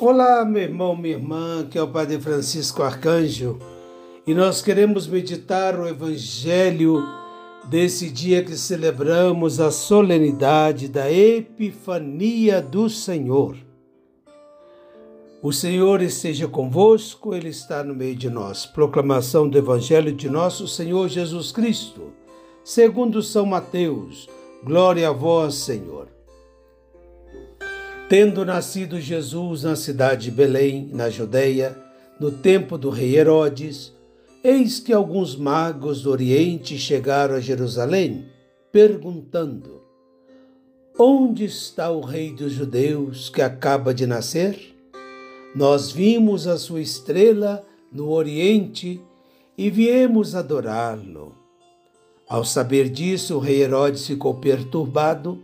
Olá, meu irmão, minha irmã, que é o Padre Francisco Arcanjo, e nós queremos meditar o Evangelho desse dia que celebramos a solenidade da Epifania do Senhor. O Senhor esteja convosco, Ele está no meio de nós. Proclamação do Evangelho de nosso Senhor Jesus Cristo, segundo São Mateus. Glória a vós, Senhor. Tendo nascido Jesus na cidade de Belém, na Judeia, no tempo do rei Herodes, eis que alguns magos do Oriente chegaram a Jerusalém, perguntando: Onde está o rei dos judeus que acaba de nascer? Nós vimos a sua estrela no Oriente e viemos adorá-lo. Ao saber disso, o rei Herodes ficou perturbado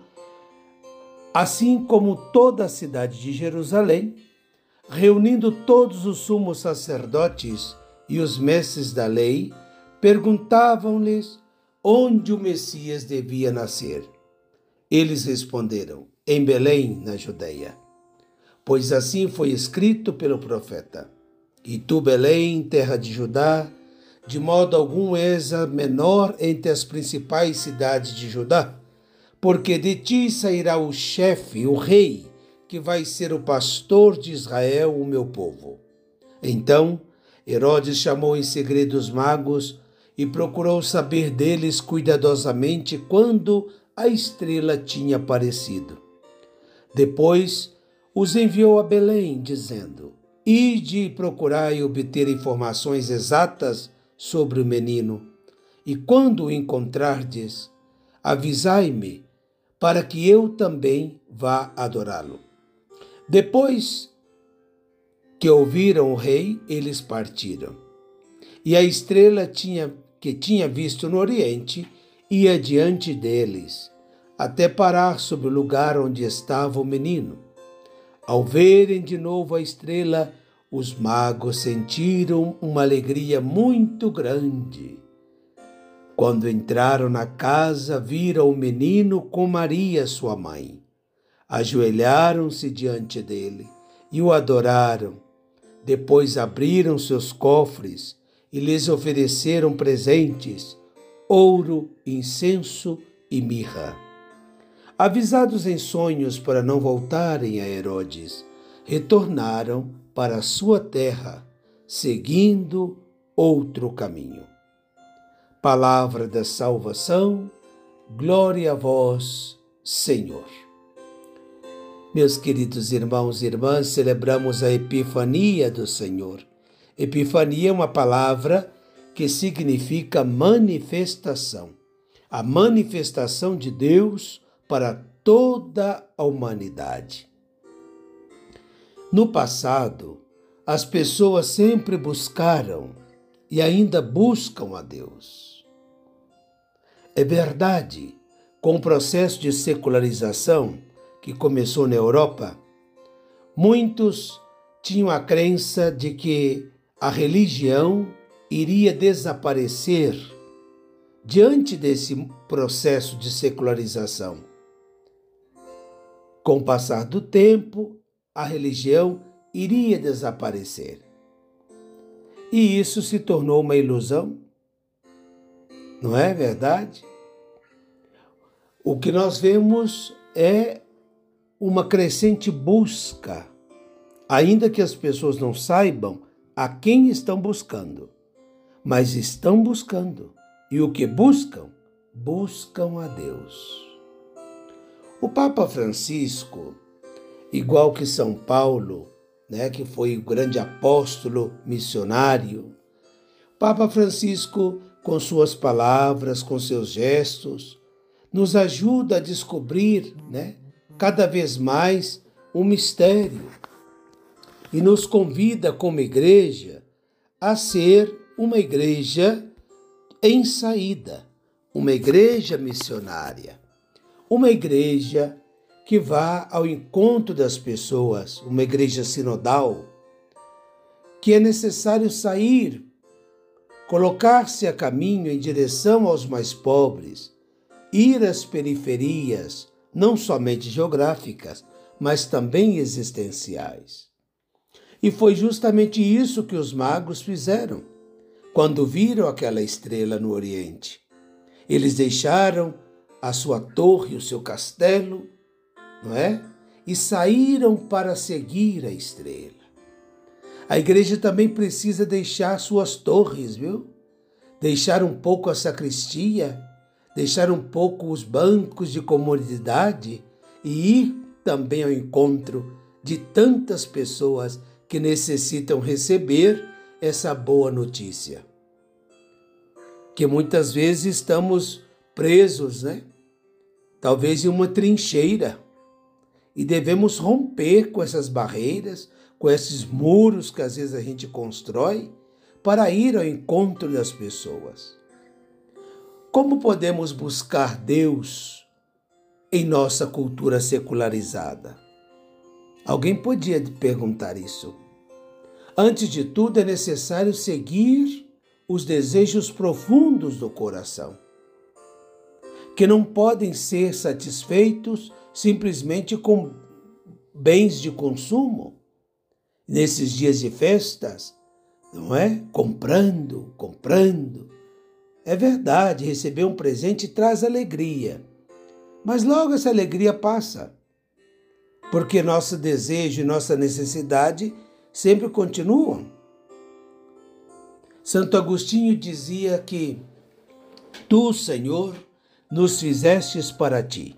assim como toda a cidade de Jerusalém, reunindo todos os sumos sacerdotes e os mestres da lei, perguntavam-lhes onde o Messias devia nascer. Eles responderam: Em Belém, na Judeia. Pois assim foi escrito pelo profeta: E tu, Belém, terra de Judá, de modo algum és a menor entre as principais cidades de Judá porque de ti sairá o chefe, o rei, que vai ser o pastor de Israel, o meu povo. Então Herodes chamou em segredo os magos e procurou saber deles cuidadosamente quando a estrela tinha aparecido. Depois os enviou a Belém, dizendo: Ide e procurai obter informações exatas sobre o menino, e quando o encontrardes, avisai-me para que eu também vá adorá-lo. Depois que ouviram o rei, eles partiram. E a estrela tinha, que tinha visto no oriente ia diante deles, até parar sobre o lugar onde estava o menino. Ao verem de novo a estrela, os magos sentiram uma alegria muito grande. Quando entraram na casa, viram o menino com Maria, sua mãe. Ajoelharam-se diante dele e o adoraram. Depois abriram seus cofres e lhes ofereceram presentes: ouro, incenso e mirra. Avisados em sonhos para não voltarem a Herodes, retornaram para sua terra, seguindo outro caminho. Palavra da salvação, glória a vós, Senhor. Meus queridos irmãos e irmãs, celebramos a Epifania do Senhor. Epifania é uma palavra que significa manifestação. A manifestação de Deus para toda a humanidade. No passado, as pessoas sempre buscaram e ainda buscam a Deus. É verdade, com o processo de secularização que começou na Europa, muitos tinham a crença de que a religião iria desaparecer diante desse processo de secularização. Com o passar do tempo, a religião iria desaparecer. E isso se tornou uma ilusão não é verdade? O que nós vemos é uma crescente busca, ainda que as pessoas não saibam a quem estão buscando, mas estão buscando. E o que buscam? Buscam a Deus. O Papa Francisco, igual que São Paulo, né, que foi o grande apóstolo missionário, Papa Francisco com suas palavras, com seus gestos, nos ajuda a descobrir, né, cada vez mais um mistério e nos convida como igreja a ser uma igreja em saída, uma igreja missionária, uma igreja que vá ao encontro das pessoas, uma igreja sinodal, que é necessário sair colocar-se a caminho em direção aos mais pobres, ir às periferias, não somente geográficas, mas também existenciais. E foi justamente isso que os magos fizeram quando viram aquela estrela no Oriente. Eles deixaram a sua torre, o seu castelo, não é? E saíram para seguir a estrela. A igreja também precisa deixar suas torres, viu? Deixar um pouco a sacristia, deixar um pouco os bancos de comodidade e ir também ao encontro de tantas pessoas que necessitam receber essa boa notícia. Que muitas vezes estamos presos, né? talvez em uma trincheira. E devemos romper com essas barreiras, com esses muros que às vezes a gente constrói, para ir ao encontro das pessoas. Como podemos buscar Deus em nossa cultura secularizada? Alguém podia perguntar isso. Antes de tudo, é necessário seguir os desejos profundos do coração que não podem ser satisfeitos simplesmente com bens de consumo. Nesses dias de festas, não é? Comprando, comprando. É verdade, receber um presente traz alegria, mas logo essa alegria passa, porque nosso desejo e nossa necessidade sempre continuam. Santo Agostinho dizia que tu, Senhor, nos fizestes para ti.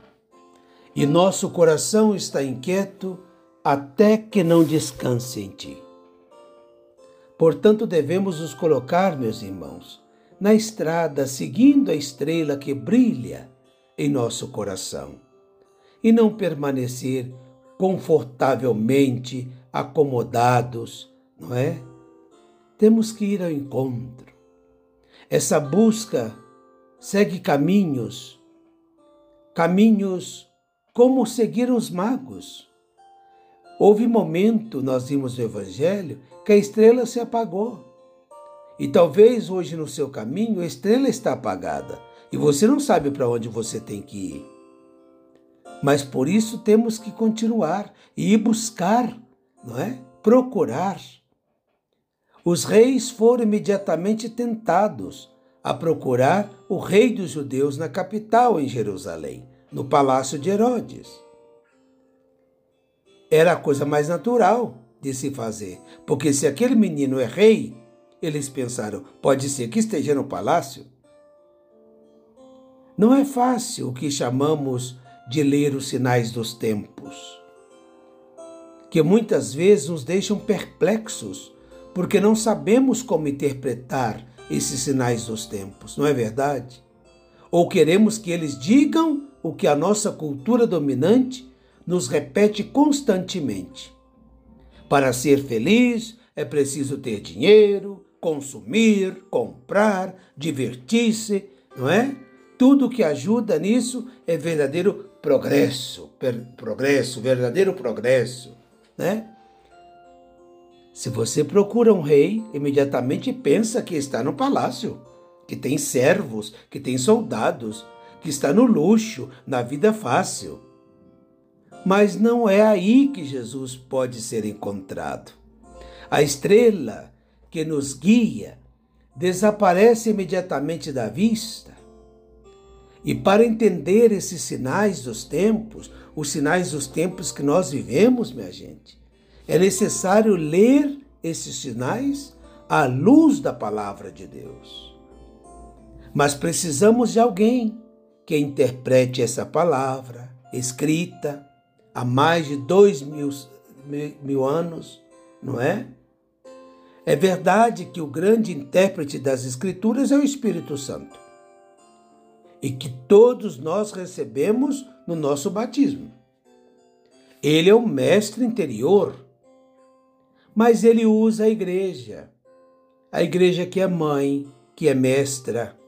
E nosso coração está inquieto até que não descanse em ti. Portanto, devemos nos colocar, meus irmãos, na estrada seguindo a estrela que brilha em nosso coração e não permanecer confortavelmente acomodados, não é? Temos que ir ao encontro. Essa busca segue caminhos, caminhos como seguiram os magos. Houve momento, nós vimos no Evangelho, que a estrela se apagou. E talvez hoje no seu caminho a estrela está apagada e você não sabe para onde você tem que ir. Mas por isso temos que continuar e ir buscar, não é? Procurar. Os reis foram imediatamente tentados a procurar o rei dos judeus na capital, em Jerusalém, no palácio de Herodes. Era a coisa mais natural de se fazer, porque se aquele menino é rei, eles pensaram, pode ser que esteja no palácio. Não é fácil o que chamamos de ler os sinais dos tempos, que muitas vezes nos deixam perplexos, porque não sabemos como interpretar esses sinais dos tempos, não é verdade? Ou queremos que eles digam o que a nossa cultura dominante nos repete constantemente. Para ser feliz é preciso ter dinheiro, consumir, comprar, divertir-se, não é? Tudo que ajuda nisso é verdadeiro progresso, progresso, verdadeiro progresso, né? Se você procura um rei, imediatamente pensa que está no palácio, que tem servos, que tem soldados, que está no luxo, na vida fácil. Mas não é aí que Jesus pode ser encontrado. A estrela que nos guia desaparece imediatamente da vista. E para entender esses sinais dos tempos, os sinais dos tempos que nós vivemos, minha gente, é necessário ler esses sinais à luz da palavra de Deus. Mas precisamos de alguém que interprete essa palavra escrita há mais de dois mil, mil anos, não é? É verdade que o grande intérprete das Escrituras é o Espírito Santo e que todos nós recebemos no nosso batismo. Ele é o mestre interior mas ele usa a igreja, a igreja que é mãe, que é mestra,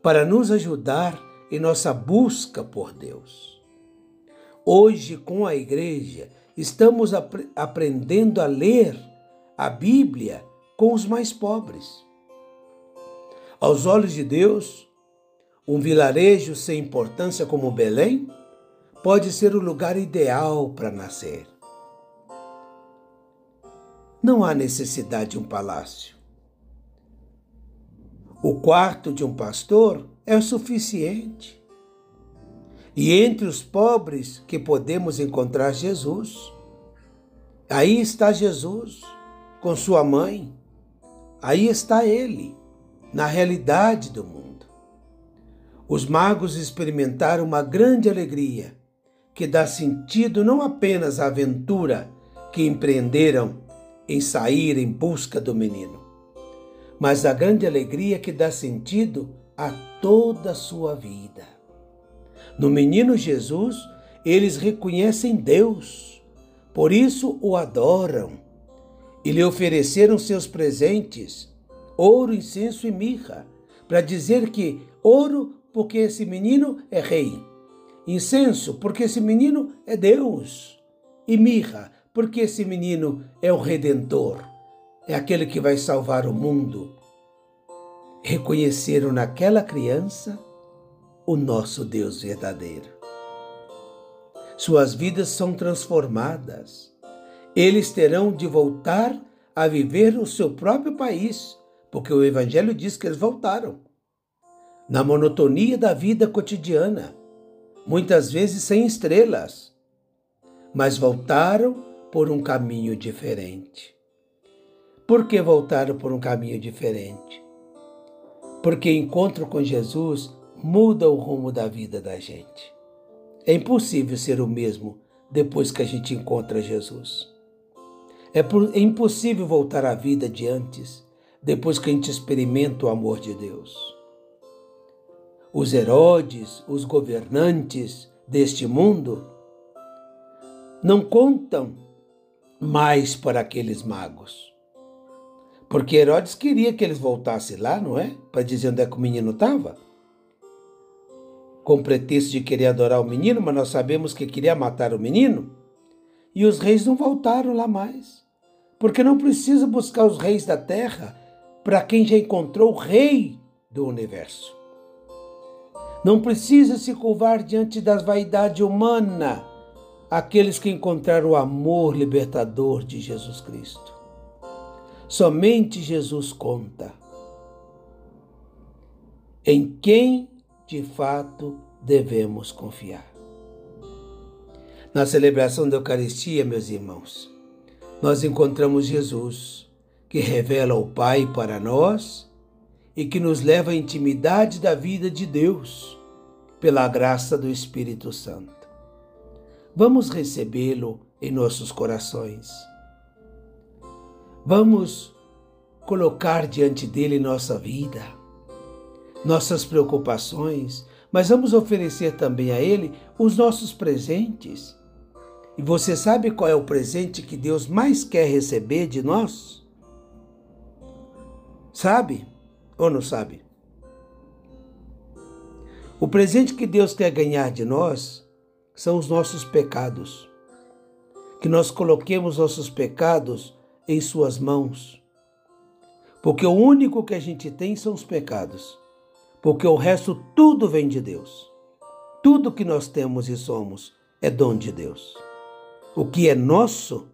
para nos ajudar em nossa busca por Deus. Hoje, com a igreja, estamos ap aprendendo a ler a Bíblia com os mais pobres. Aos olhos de Deus, um vilarejo sem importância como Belém pode ser o lugar ideal para nascer. não há necessidade de um palácio. O quarto de um pastor é o suficiente. E entre os pobres que podemos encontrar Jesus. Aí está Jesus com sua mãe. Aí está ele, na realidade do mundo. Os magos experimentaram uma grande alegria que dá sentido não apenas à aventura que empreenderam em sair em busca do menino, mas a grande alegria que dá sentido a toda a sua vida. No menino Jesus, eles reconhecem Deus, por isso o adoram e lhe ofereceram seus presentes, ouro, incenso e mirra, para dizer que ouro, porque esse menino é rei, incenso, porque esse menino é Deus, e mirra, porque esse menino é o redentor, é aquele que vai salvar o mundo. Reconheceram naquela criança o nosso Deus verdadeiro. Suas vidas são transformadas. Eles terão de voltar a viver o seu próprio país, porque o Evangelho diz que eles voltaram. Na monotonia da vida cotidiana, muitas vezes sem estrelas, mas voltaram por um caminho diferente. Por que voltaram por um caminho diferente? Porque encontro com Jesus muda o rumo da vida da gente. É impossível ser o mesmo depois que a gente encontra Jesus. É, por, é impossível voltar à vida de antes depois que a gente experimenta o amor de Deus. Os Herodes, os governantes deste mundo, não contam mais para aqueles magos. Porque Herodes queria que eles voltassem lá, não é? Para dizer onde é que o menino estava com pretexto de querer adorar o menino, mas nós sabemos que queria matar o menino. E os reis não voltaram lá mais. Porque não precisa buscar os reis da terra para quem já encontrou o rei do universo. Não precisa se curvar diante das vaidades humanas aqueles que encontraram o amor libertador de Jesus Cristo. Somente Jesus conta. Em quem de fato devemos confiar. Na celebração da Eucaristia, meus irmãos, nós encontramos Jesus, que revela o Pai para nós e que nos leva à intimidade da vida de Deus, pela graça do Espírito Santo. Vamos recebê-lo em nossos corações. Vamos colocar diante dele nossa vida nossas preocupações, mas vamos oferecer também a Ele os nossos presentes. E você sabe qual é o presente que Deus mais quer receber de nós? Sabe ou não sabe? O presente que Deus quer ganhar de nós são os nossos pecados. Que nós coloquemos nossos pecados em Suas mãos. Porque o único que a gente tem são os pecados porque o resto tudo vem de Deus. Tudo que nós temos e somos é dom de Deus. O que é nosso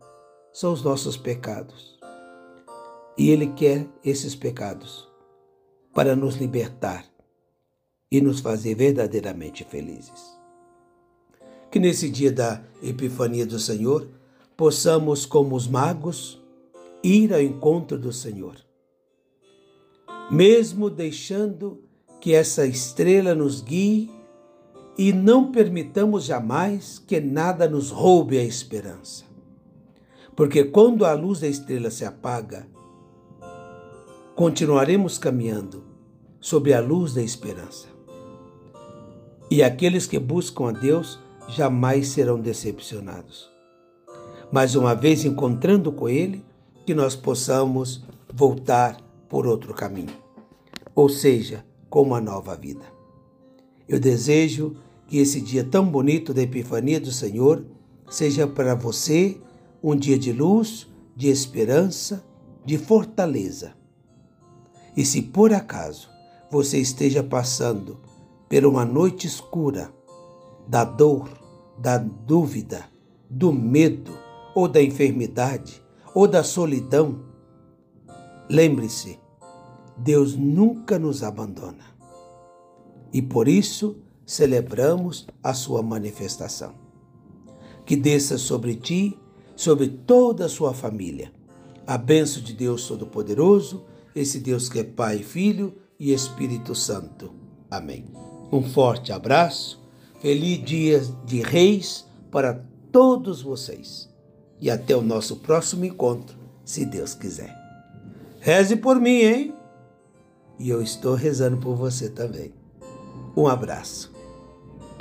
são os nossos pecados. E Ele quer esses pecados para nos libertar e nos fazer verdadeiramente felizes. Que nesse dia da Epifania do Senhor possamos, como os magos, ir ao encontro do Senhor, mesmo deixando que essa estrela nos guie e não permitamos jamais que nada nos roube a esperança. Porque quando a luz da estrela se apaga, continuaremos caminhando sob a luz da esperança. E aqueles que buscam a Deus jamais serão decepcionados. Mas uma vez encontrando com Ele, que nós possamos voltar por outro caminho. Ou seja, com uma nova vida. Eu desejo que esse dia tão bonito da Epifania do Senhor seja para você um dia de luz, de esperança, de fortaleza. E se por acaso você esteja passando por uma noite escura da dor, da dúvida, do medo ou da enfermidade, ou da solidão, lembre-se, Deus nunca nos abandona. E por isso celebramos a sua manifestação. Que desça sobre ti, sobre toda a sua família, a bênção de Deus Todo-Poderoso, esse Deus que é Pai, Filho e Espírito Santo. Amém. Um forte abraço, feliz dia de Reis para todos vocês. E até o nosso próximo encontro, se Deus quiser. Reze por mim, hein? E eu estou rezando por você também. Um abraço.